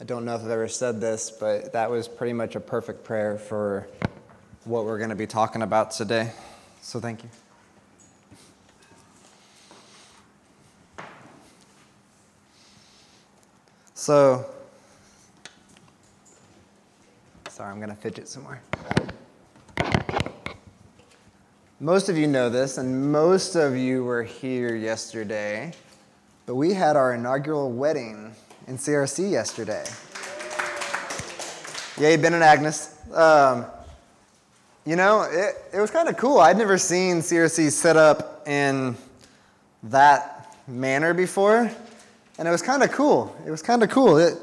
I don't know if I've ever said this, but that was pretty much a perfect prayer for what we're going to be talking about today. So thank you. So, sorry, I'm going to fidget some more. Most of you know this, and most of you were here yesterday, but we had our inaugural wedding in CRC yesterday. Yay, Ben and Agnes. Um, you know, it, it was kind of cool. I'd never seen CRC set up in that manner before, and it was kind of cool. It was kind of cool. It,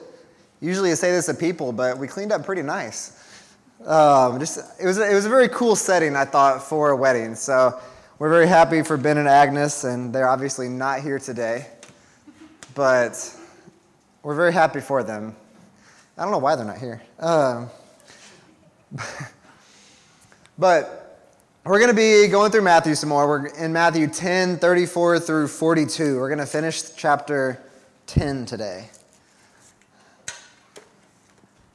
usually I say this to people, but we cleaned up pretty nice. Um, just it was, it was a very cool setting, I thought, for a wedding. So we're very happy for Ben and Agnes, and they're obviously not here today. But we're very happy for them. I don't know why they're not here. Um, but we're going to be going through Matthew some more. We're in Matthew 10, 34 through 42. We're going to finish chapter 10 today.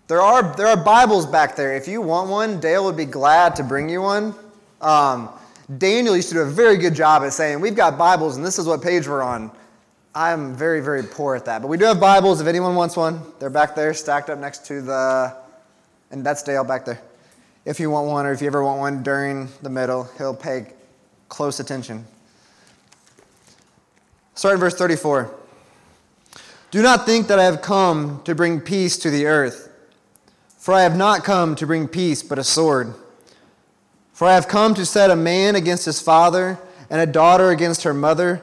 There are, there are Bibles back there. If you want one, Dale would be glad to bring you one. Um, Daniel used to do a very good job at saying, We've got Bibles, and this is what page we're on. I'm very, very poor at that. But we do have Bibles if anyone wants one. They're back there, stacked up next to the, and that's Dale back there. If you want one, or if you ever want one during the middle, he'll pay close attention. Start in verse 34. Do not think that I have come to bring peace to the earth. For I have not come to bring peace, but a sword. For I have come to set a man against his father, and a daughter against her mother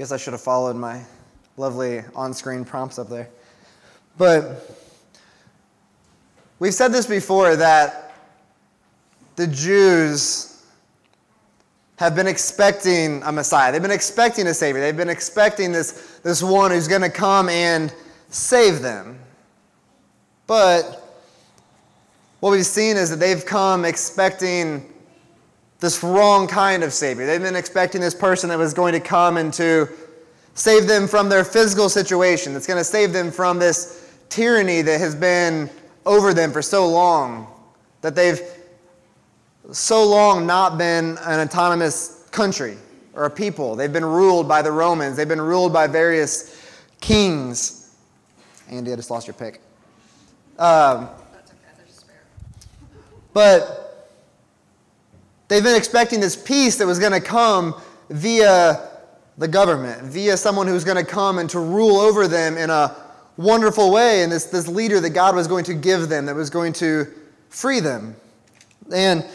Guess I should have followed my lovely on screen prompts up there. But we've said this before that the Jews have been expecting a Messiah. They've been expecting a Savior. They've been expecting this, this one who's going to come and save them. But what we've seen is that they've come expecting this wrong kind of Savior. They've been expecting this person that was going to come and to save them from their physical situation, that's going to save them from this tyranny that has been over them for so long, that they've so long not been an autonomous country or a people. They've been ruled by the Romans, they've been ruled by various kings. Andy, I just lost your pick. Um, but They've been expecting this peace that was going to come via the government, via someone who's going to come and to rule over them in a wonderful way, and this, this leader that God was going to give them, that was going to free them. And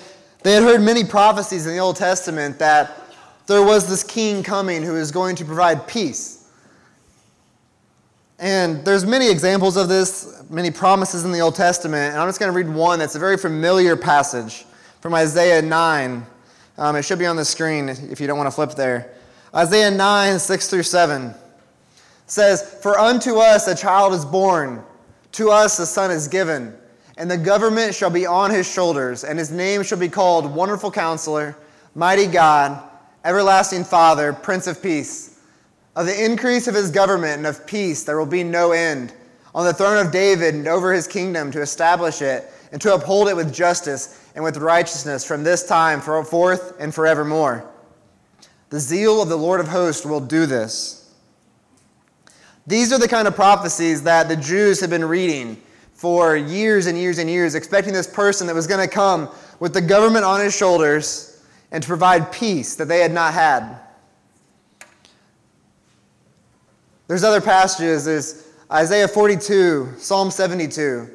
they had heard many prophecies in the Old Testament that there was this king coming who is going to provide peace. And there's many examples of this, many promises in the Old Testament, and I'm just going to read one that's a very familiar passage from Isaiah 9. Um, it should be on the screen if you don't want to flip there. Isaiah 9, 6 through 7 says, For unto us a child is born, to us a son is given, and the government shall be on his shoulders, and his name shall be called Wonderful Counselor, Mighty God, Everlasting Father, Prince of Peace. Of the increase of his government and of peace there will be no end. On the throne of David and over his kingdom to establish it and to uphold it with justice and with righteousness from this time forth and forevermore. The zeal of the Lord of hosts will do this. These are the kind of prophecies that the Jews have been reading for years and years and years, expecting this person that was going to come with the government on his shoulders and to provide peace that they had not had. There's other passages. There's Isaiah 42, Psalm 72.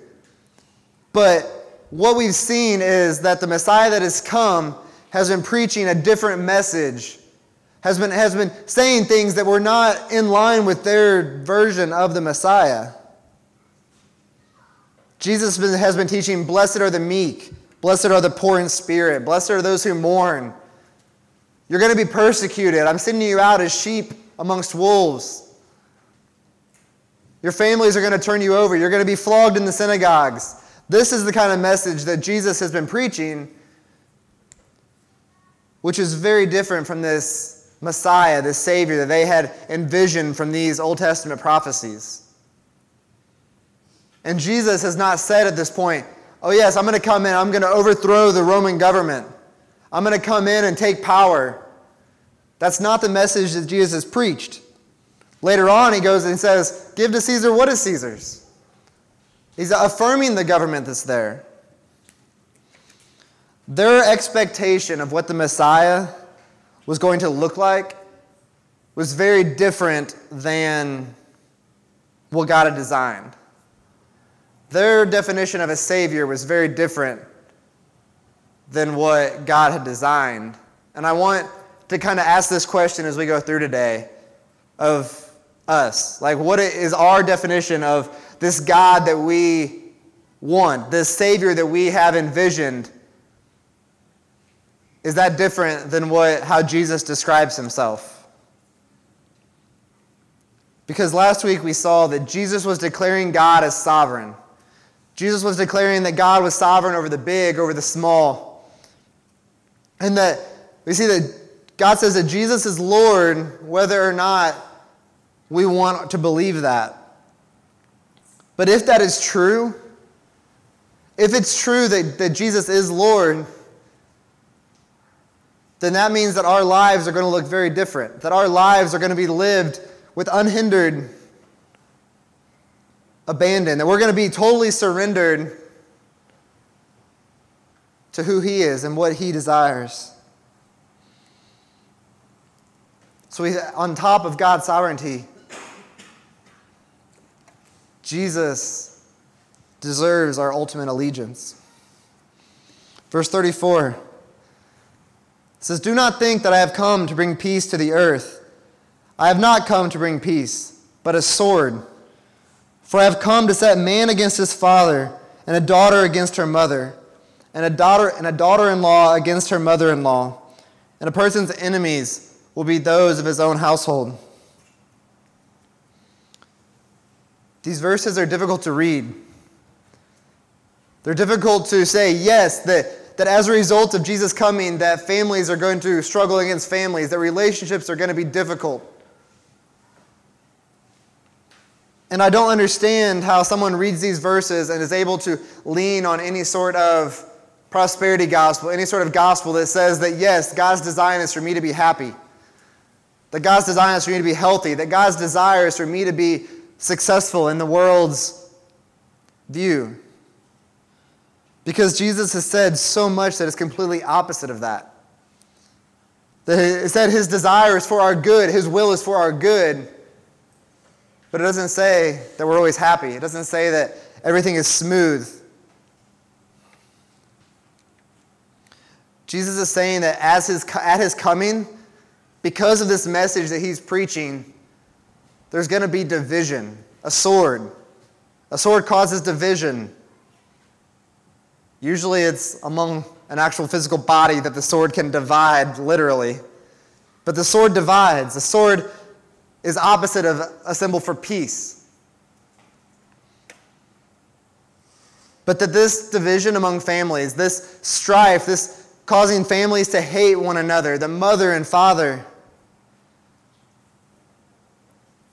But what we've seen is that the Messiah that has come has been preaching a different message, has been, has been saying things that were not in line with their version of the Messiah. Jesus has been teaching, Blessed are the meek, blessed are the poor in spirit, blessed are those who mourn. You're going to be persecuted. I'm sending you out as sheep amongst wolves. Your families are going to turn you over. You're going to be flogged in the synagogues. This is the kind of message that Jesus has been preaching, which is very different from this Messiah, this Savior that they had envisioned from these Old Testament prophecies. And Jesus has not said at this point, oh, yes, I'm going to come in, I'm going to overthrow the Roman government, I'm going to come in and take power. That's not the message that Jesus has preached. Later on, he goes and says, Give to Caesar what is Caesar's. He's affirming the government that's there. Their expectation of what the Messiah was going to look like was very different than what God had designed. Their definition of a Savior was very different than what God had designed. And I want to kind of ask this question as we go through today of us. Like, what is our definition of this God that we want, this Savior that we have envisioned, is that different than what, how Jesus describes himself? Because last week we saw that Jesus was declaring God as sovereign. Jesus was declaring that God was sovereign over the big, over the small. And that we see that God says that Jesus is Lord whether or not we want to believe that. But if that is true, if it's true that, that Jesus is Lord, then that means that our lives are going to look very different, that our lives are going to be lived with unhindered abandon, that we're going to be totally surrendered to who He is and what He desires. So, we, on top of God's sovereignty, Jesus deserves our ultimate allegiance. Verse 34 says, Do not think that I have come to bring peace to the earth. I have not come to bring peace, but a sword. For I have come to set man against his father, and a daughter against her mother, and a daughter and a daughter-in-law against her mother-in-law. And a person's enemies will be those of his own household. These verses are difficult to read. They're difficult to say, yes, that, that as a result of Jesus coming, that families are going to struggle against families, that relationships are going to be difficult. And I don't understand how someone reads these verses and is able to lean on any sort of prosperity gospel, any sort of gospel that says that, yes, God's design is for me to be happy, that God's design is for me to be healthy, that God's desire is for me to be successful in the world's view. Because Jesus has said so much that is completely opposite of that. It said his desire is for our good, his will is for our good. But it doesn't say that we're always happy. It doesn't say that everything is smooth. Jesus is saying that as his, at his coming, because of this message that he's preaching, there's going to be division, a sword. A sword causes division. Usually it's among an actual physical body that the sword can divide, literally. But the sword divides. The sword is opposite of a symbol for peace. But that this division among families, this strife, this causing families to hate one another, the mother and father,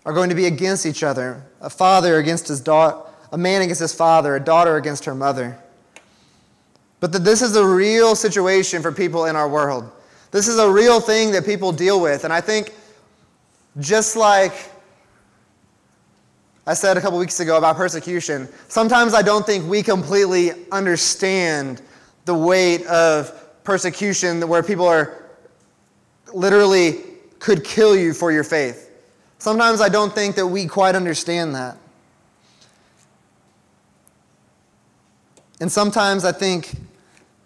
are going to be against each other a father against his daughter, a man against his father, a daughter against her mother. But that this is a real situation for people in our world. This is a real thing that people deal with. And I think just like I said a couple weeks ago about persecution, sometimes I don't think we completely understand the weight of persecution where people are literally could kill you for your faith. Sometimes I don't think that we quite understand that. And sometimes I think,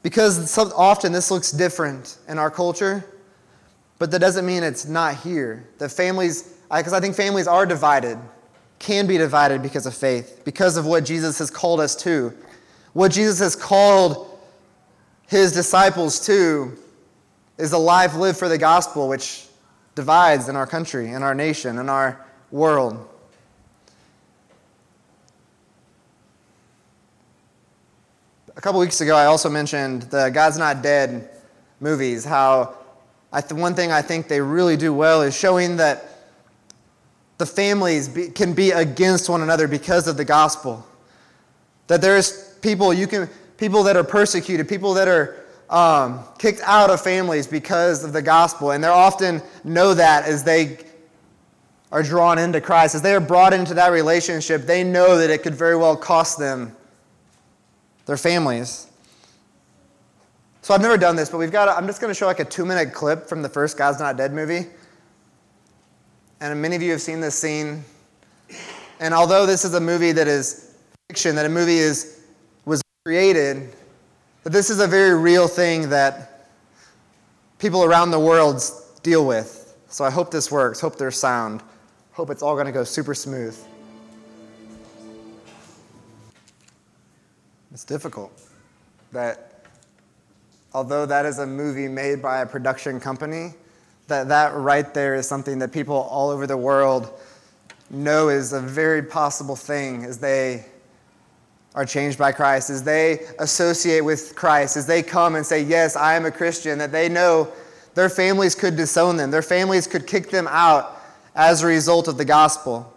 because often this looks different in our culture, but that doesn't mean it's not here. The families, because I think families are divided can be divided because of faith, because of what Jesus has called us to. What Jesus has called his disciples to is a life lived for the gospel, which divides in our country, in our nation, in our world. A couple weeks ago, I also mentioned the God's Not Dead movies, how th- one thing I think they really do well is showing that the families be, can be against one another because of the gospel. That there's people you can people that are persecuted, people that are um, kicked out of families because of the gospel, and they often know that as they are drawn into Christ, as they are brought into that relationship, they know that it could very well cost them their families. So I've never done this, but we've got. A, I'm just going to show like a two-minute clip from the first God's Not Dead movie, and many of you have seen this scene. And although this is a movie that is fiction, that a movie is was created, that this is a very real thing that people around the world deal with. So I hope this works. Hope there's sound. Hope it's all going to go super smooth. It's difficult. That although that is a movie made by a production company, that that right there is something that people all over the world know is a very possible thing as they are changed by Christ, as they associate with Christ, as they come and say, Yes, I am a Christian, that they know their families could disown them, their families could kick them out as a result of the gospel.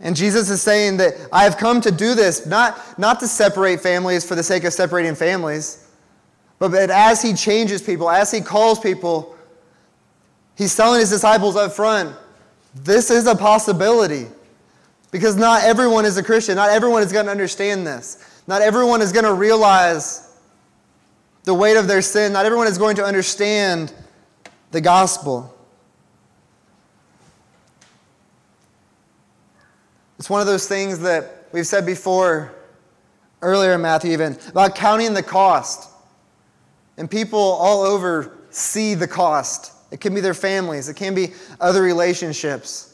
And Jesus is saying that I have come to do this, not, not to separate families for the sake of separating families, but that as he changes people, as he calls people, he's telling his disciples up front, this is a possibility. Because not everyone is a Christian. Not everyone is going to understand this. Not everyone is going to realize the weight of their sin. Not everyone is going to understand the gospel. It's one of those things that we've said before, earlier in Matthew, even, about counting the cost. And people all over see the cost. It can be their families, it can be other relationships.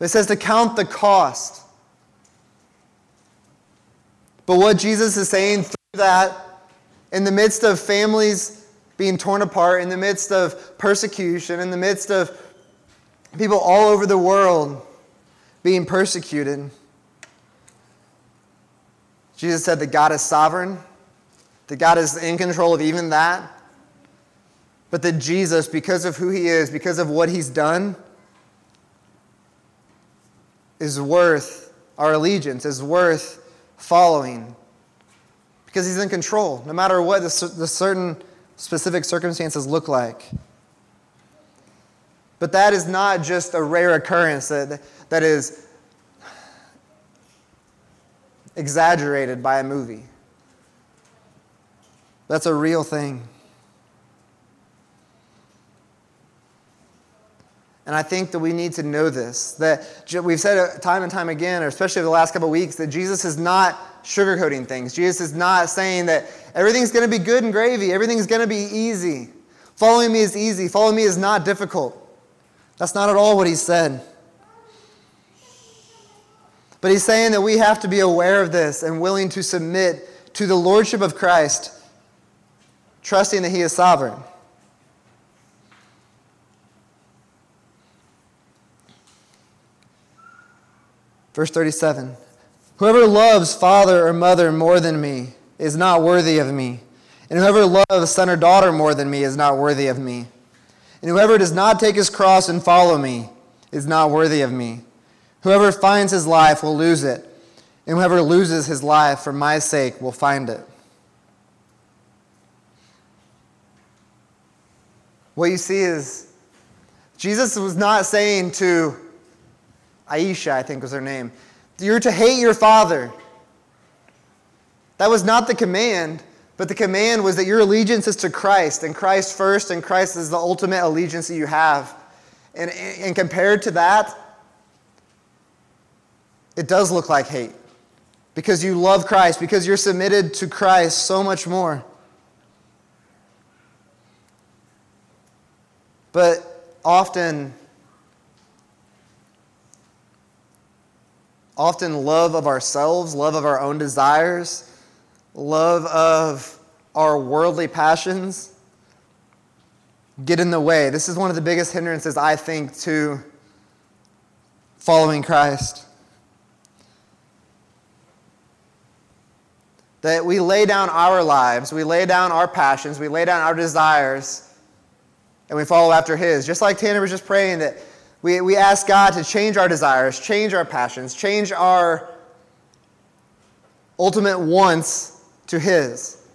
It says to count the cost. But what Jesus is saying through that, in the midst of families being torn apart, in the midst of persecution, in the midst of people all over the world being persecuted. Jesus said that God is sovereign, that God is in control of even that, but that Jesus, because of who he is, because of what he's done, is worth our allegiance, is worth following. Because he's in control, no matter what the, certain specific circumstances look like. But that is not just a rare occurrence that, that is exaggerated by a movie. That's a real thing. And I think that we need to know this. That we've said time and time again, or especially over the last couple weeks, that Jesus is not sugarcoating things. Jesus is not saying that everything's going to be good and gravy, everything's going to be easy. Following me is easy, following me is not difficult. That's not at all what he said. But he's saying that we have to be aware of this and willing to submit to the lordship of Christ, trusting that he is sovereign. Verse 37 Whoever loves father or mother more than me is not worthy of me, and whoever loves son or daughter more than me is not worthy of me. And whoever does not take his cross and follow me is not worthy of me. Whoever finds his life will lose it, and whoever loses his life for my sake will find it. What you see is Jesus was not saying to Aisha, I think was her name, you're to hate your father. That was not the command. But the command was that your allegiance is to Christ, and Christ first, and Christ is the ultimate allegiance that you have. And, and compared to that, it does look like hate. Because you love Christ, because you're submitted to Christ so much more. But often, often love of ourselves, love of our own desires, love of our worldly passions get in the way. This is one of the biggest hindrances, I think, to following Christ. That we lay down our lives, we lay down our passions, we lay down our desires, and we follow after His. Just like Tanner was just praying, that we, we ask God to change our desires, change our passions, change our ultimate wants to His.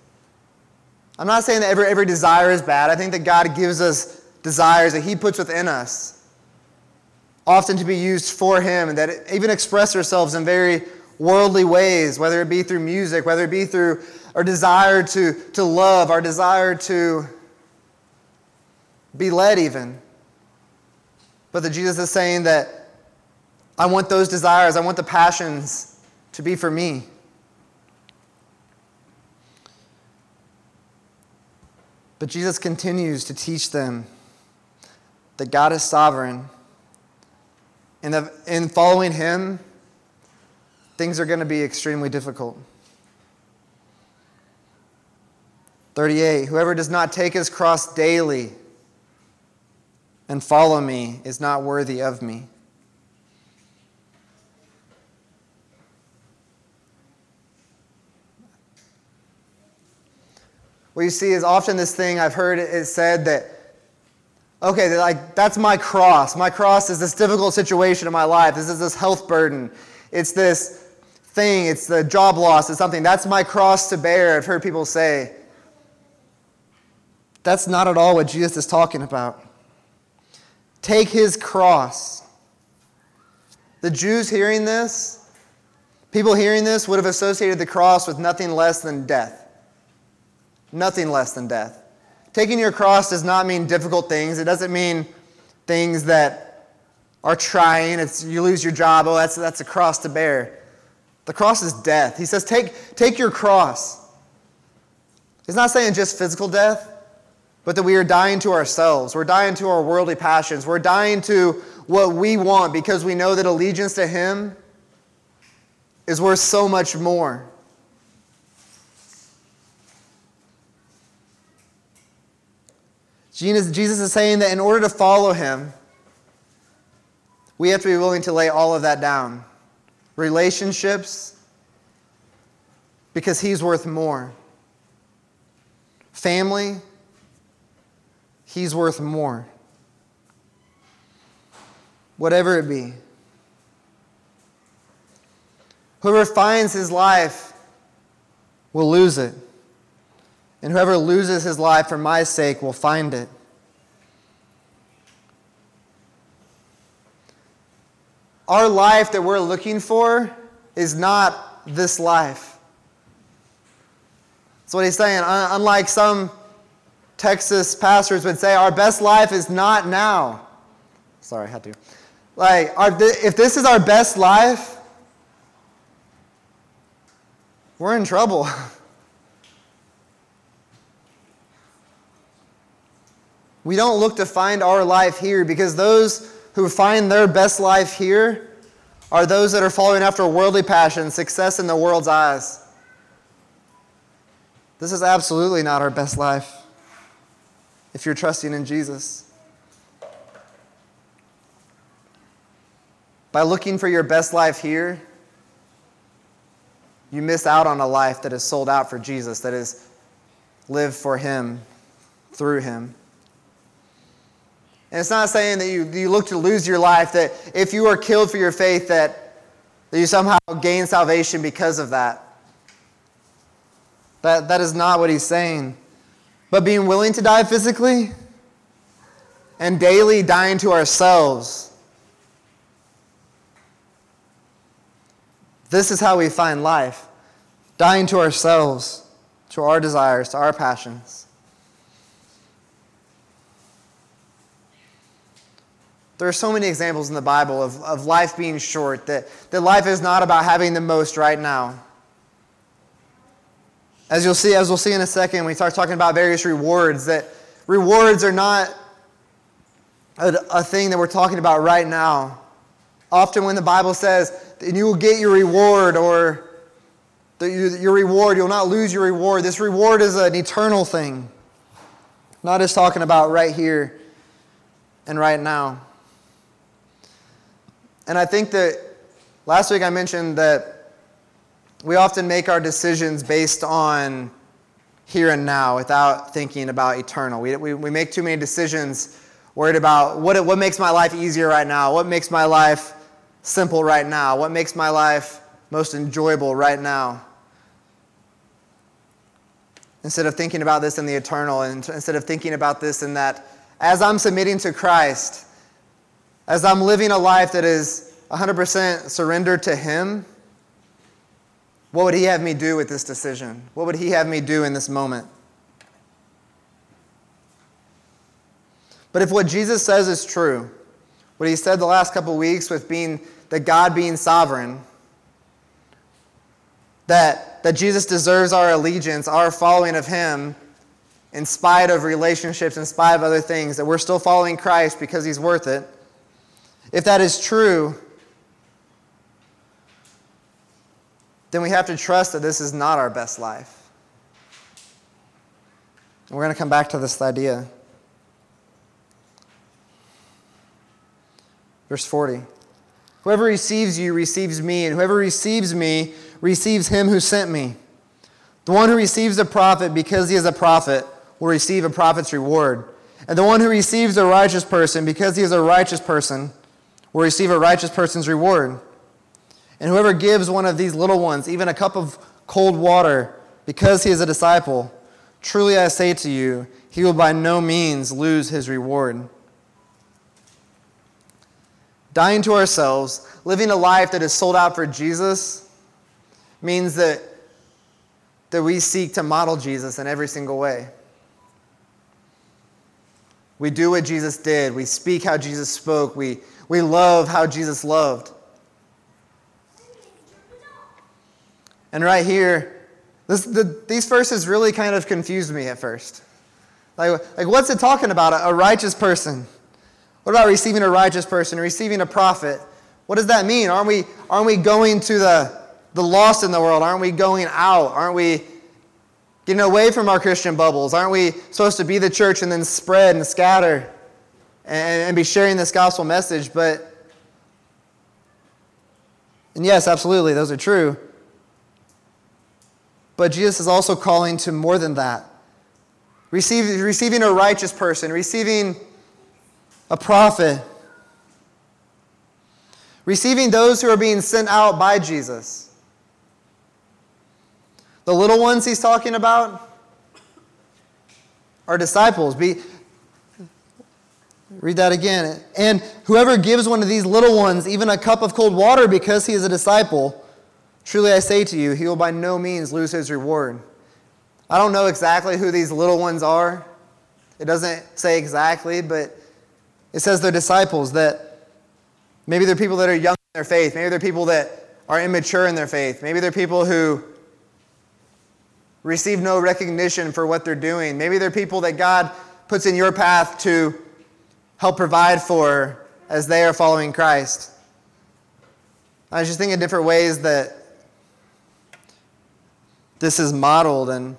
I'm not saying that every, every desire is bad. I think that God gives us desires that He puts within us, often to be used for Him, and that even express ourselves in very worldly ways, whether it be through music, whether it be through our desire to, to love, our desire to be led, even. But that Jesus is saying that I want those desires, I want the passions to be for me. But Jesus continues to teach them that God is sovereign. And that in following Him, things are going to be extremely difficult. 38 Whoever does not take his cross daily and follow me is not worthy of me. What you see is often this thing I've heard it said that, okay, like that's my cross. My cross is this difficult situation in my life. This is this health burden. It's this thing. It's the job loss. It's something. That's my cross to bear. I've heard people say. That's not at all what Jesus is talking about. Take his cross. The Jews hearing this, people hearing this, would have associated the cross with nothing less than death nothing less than death. Taking your cross does not mean difficult things. It doesn't mean things that are trying. It's you lose your job. Oh, that's, that's a cross to bear. The cross is death. He says, take, take your cross. He's not saying just physical death, but that we are dying to ourselves. We're dying to our worldly passions. We're dying to what we want because we know that allegiance to Him is worth so much more. Jesus is saying that in order to follow him, we have to be willing to lay all of that down. Relationships, because he's worth more. Family, he's worth more. Whatever it be. Whoever finds his life will lose it and whoever loses his life for my sake will find it. Our life that we're looking for is not this life. That's what he's saying. Unlike some Texas pastors would say, our best life is not now. Sorry, I had to. Like, our, if this is our best life, we're in trouble. We don't look to find our life here because those who find their best life here are those that are following after worldly passion, success in the world's eyes. This is absolutely not our best life if you're trusting in Jesus. By looking for your best life here, you miss out on a life that is sold out for Jesus, that is lived for Him, through Him. And it's not saying that you, you look to lose your life, that if you are killed for your faith, that, that you somehow gain salvation because of that. That, that is not what he's saying. But being willing to die physically and daily dying to ourselves. This is how we find life dying to ourselves, to our desires, to our passions. There are so many examples in the Bible of, of life being short, that, that life is not about having the most right now. As you'll see, as we'll see in a second, we start talking about various rewards, that rewards are not a, a thing that we're talking about right now. Often, when the Bible says, that you will get your reward, or your reward, you'll not lose your reward, this reward is an eternal thing. Not just talking about right here and right now. And I think that last week I mentioned that we often make our decisions based on here and now without thinking about eternal. We, we, we make too many decisions worried about what, what makes my life easier right now, what makes my life simple right now, what makes my life most enjoyable right now. Instead of thinking about this in the eternal, and instead of thinking about this in that as I'm submitting to Christ, as I'm living a life that is 100% surrendered to Him, what would He have me do with this decision? What would He have me do in this moment? But if what Jesus says is true, what He said the last couple weeks with being that God being sovereign, that, that Jesus deserves our allegiance, our following of Him, in spite of relationships, in spite of other things, that we're still following Christ because He's worth it. If that is true, then we have to trust that this is not our best life. And we're going to come back to this idea. Verse 40. Whoever receives you receives me, and whoever receives me receives him who sent me. The one who receives a prophet because he is a prophet will receive a prophet's reward. And the one who receives a righteous person because he is a righteous person will receive a righteous person's reward. And whoever gives one of these little ones even a cup of cold water because he is a disciple, truly I say to you, he will by no means lose his reward. Dying to ourselves, living a life that is sold out for Jesus, means that, that we seek to model Jesus in every single way. We do what Jesus did. We speak how Jesus spoke. We, we love how Jesus loved. And right here, this, the, these verses really kind of confused me at first. Like, like what's it talking about? A, a righteous person. What about receiving a righteous person, receiving a prophet? What does that mean? Aren't we, aren't we going to the, the lost in the world? Aren't we going out? Aren't we getting away from our Christian bubbles? Aren't we supposed to be the church and then spread and scatter and, and be sharing this gospel message? But, and yes, absolutely, those are true. But Jesus is also calling to more than that. Receive, receiving a righteous person, receiving a prophet, receiving those who are being sent out by Jesus. The little ones he's talking about are disciples. Be, read that again. And whoever gives one of these little ones even a cup of cold water because he is a disciple, Truly I say to you, he will by no means lose his reward. I don't know exactly who these little ones are. It doesn't say exactly, but it says they're disciples that maybe they're people that are young in their faith. Maybe they're people that are immature in their faith. Maybe they're people who receive no recognition for what they're doing. Maybe they're people that God puts in your path to help provide for as they are following Christ. I was just thinking different ways that this is modeled and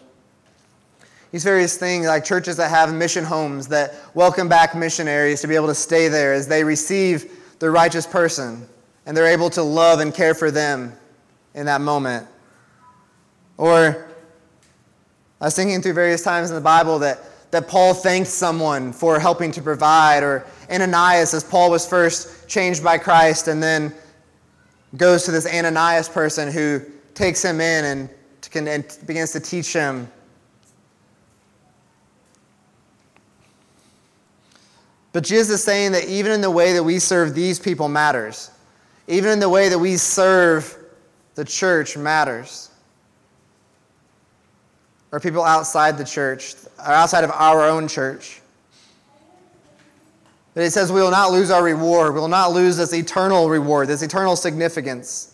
these various things like churches that have mission homes that welcome back missionaries to be able to stay there as they receive the righteous person and they're able to love and care for them in that moment. Or i was thinking through various times in the bible that, that paul thanked someone for helping to provide or ananias as paul was first changed by christ and then goes to this ananias person who takes him in and and begins to teach him. But Jesus is saying that even in the way that we serve these people matters. Even in the way that we serve the church matters. Or people outside the church, or outside of our own church. But it says we will not lose our reward. We will not lose this eternal reward, this eternal significance.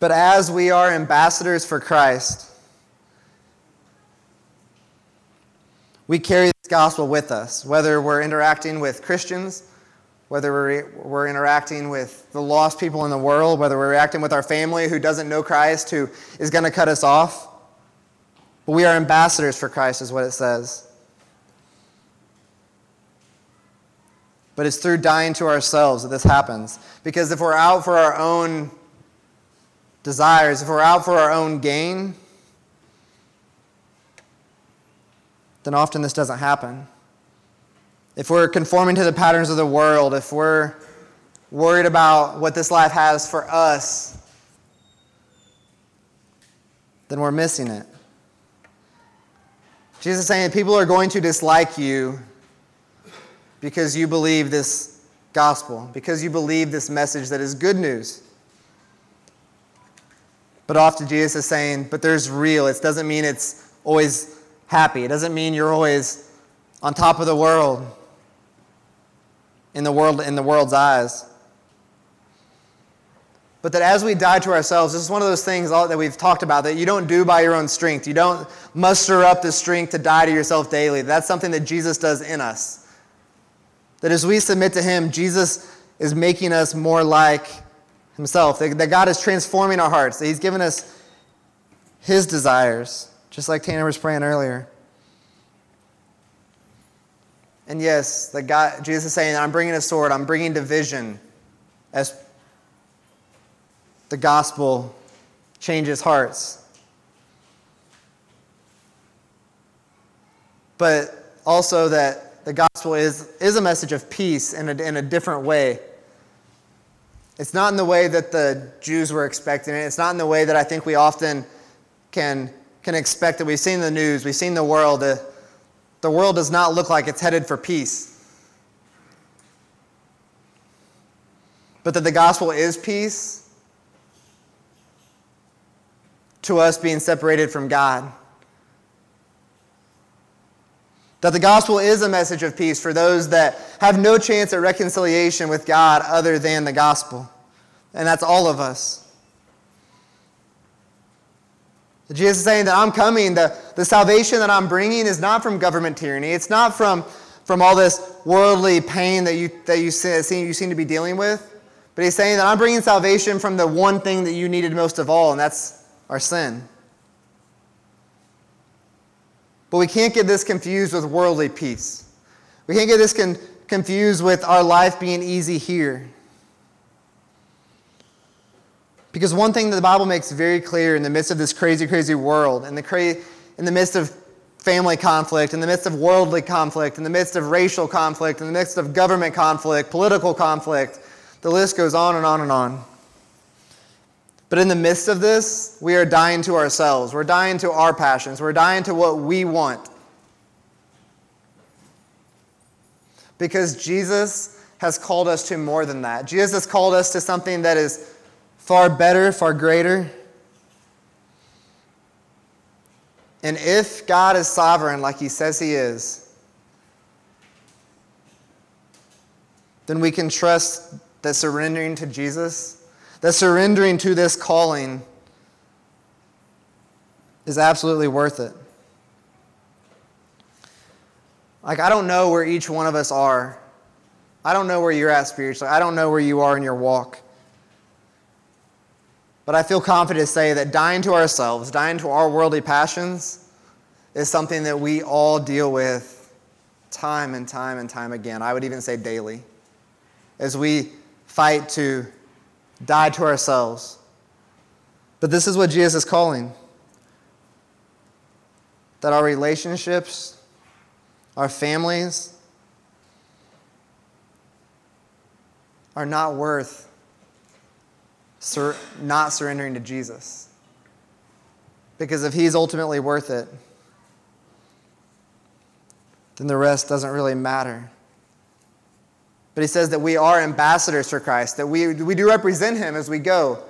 But as we are ambassadors for Christ, we carry this gospel with us, whether we're interacting with Christians, whether we're, we're interacting with the lost people in the world, whether we're interacting with our family who doesn't know Christ, who is going to cut us off. But we are ambassadors for Christ, is what it says. But it's through dying to ourselves that this happens. Because if we're out for our own desires, if we're out for our own gain, then often this doesn't happen. If we're conforming to the patterns of the world, if we're worried about what this life has for us, then we're missing it. Jesus is saying people are going to dislike you because you believe this gospel, because you believe this message that is good news. But often Jesus is saying, but there's real. It doesn't mean it's always happy. It doesn't mean you're always on top of the world in the world in the world's eyes. But that as we die to ourselves, this is one of those things that we've talked about that you don't do by your own strength. You don't muster up the strength to die to yourself daily. That's something that Jesus does in us. That as we submit to Him, Jesus is making us more like Himself. That God is transforming our hearts. That He's given us His desires, just like Tanner was praying earlier. And yes, that God, Jesus is saying, I'm bringing a sword, I'm bringing division as the gospel changes hearts. But also that the gospel is, is a message of peace in a, in a different way. It's not in the way that the Jews were expecting it. It's not in the way that I think we often can, can expect it. We've seen the news, we've seen the world. The, the world does not look like it's headed for peace. But that the gospel is peace to us being separated from God. That the gospel is a message of peace for those that have no chance at reconciliation with God other than the gospel. And that's all of us. Jesus is saying that I'm coming. The, the salvation that I'm bringing is not from government tyranny. It's not from, from all this worldly pain that you, that you, seem, you seem to be dealing with. But he's saying that I'm bringing salvation from the one thing that you needed most of all, and that's our sin. But we can't get this confused with worldly peace. We can't get this con- confused with our life being easy here. Because one thing that the Bible makes very clear in the midst of this crazy, crazy world, in the, cra- in the midst of family conflict, in the midst of worldly conflict, in the midst of racial conflict, in the midst of government conflict, political conflict, the list goes on and on and on. But in the midst of this, we are dying to ourselves. We're dying to our passions. We're dying to what we want. Because Jesus has called us to more than that. Jesus has called us to something that is far better, far greater. And if God is sovereign like he says he is, then we can trust that surrendering to Jesus that surrendering to this calling is absolutely worth it. Like, I don't know where each one of us are. I don't know where you're at spiritually. I don't know where you are in your walk. But I feel confident to say that dying to ourselves, dying to our worldly passions, is something that we all deal with time and time and time again. I would even say daily. As we fight to die to ourselves. But this is what Jesus is calling that our relationships, our families, are not worth sur- not surrendering to Jesus. Because if He's ultimately worth it, then the rest doesn't really matter. But he says that we are ambassadors for Christ, that we, we do represent him as we go.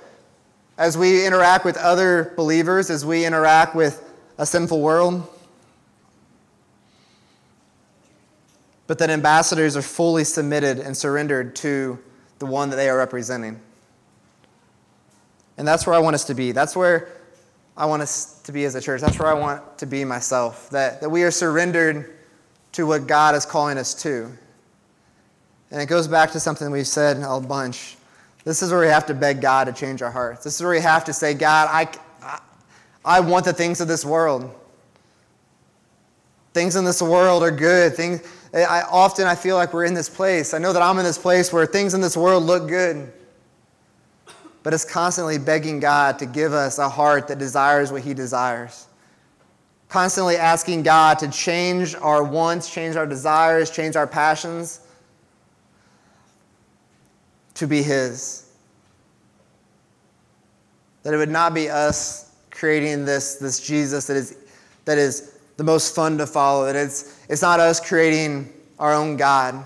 As we interact with other believers, as we interact with a sinful world. But that ambassadors are fully submitted and surrendered to the one that they are representing. And that's where I want us to be. That's where I want us to be as a church. That's where I want to be myself. That, that we are surrendered to what God is calling us to. And it goes back to something we've said a bunch. This is where we have to beg God to change our hearts. This is where we have to say, God, I, I, want the things of this world. Things in this world are good. Things, I, often I feel like we're in this place. I know that I'm in this place where things in this world look good. But it's constantly begging God to give us a heart that desires what He desires. Constantly asking God to change our wants, change our desires, change our passions to be His. That it would not be us creating this, this Jesus that is, that is the most fun to follow. That it's, it's not us creating our own God,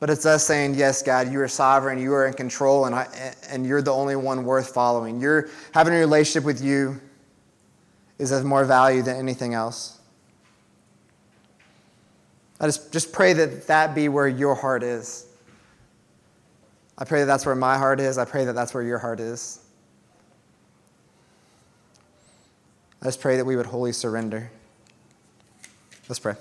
but it's us saying, Yes, God, you are sovereign, you are in control, and, I, and you're the only one worth following. You're having a relationship with you is of more value than anything else. I just, just pray that that be where your heart is. I pray that that's where my heart is. I pray that that's where your heart is. Just pray that we would wholly surrender. Let's pray.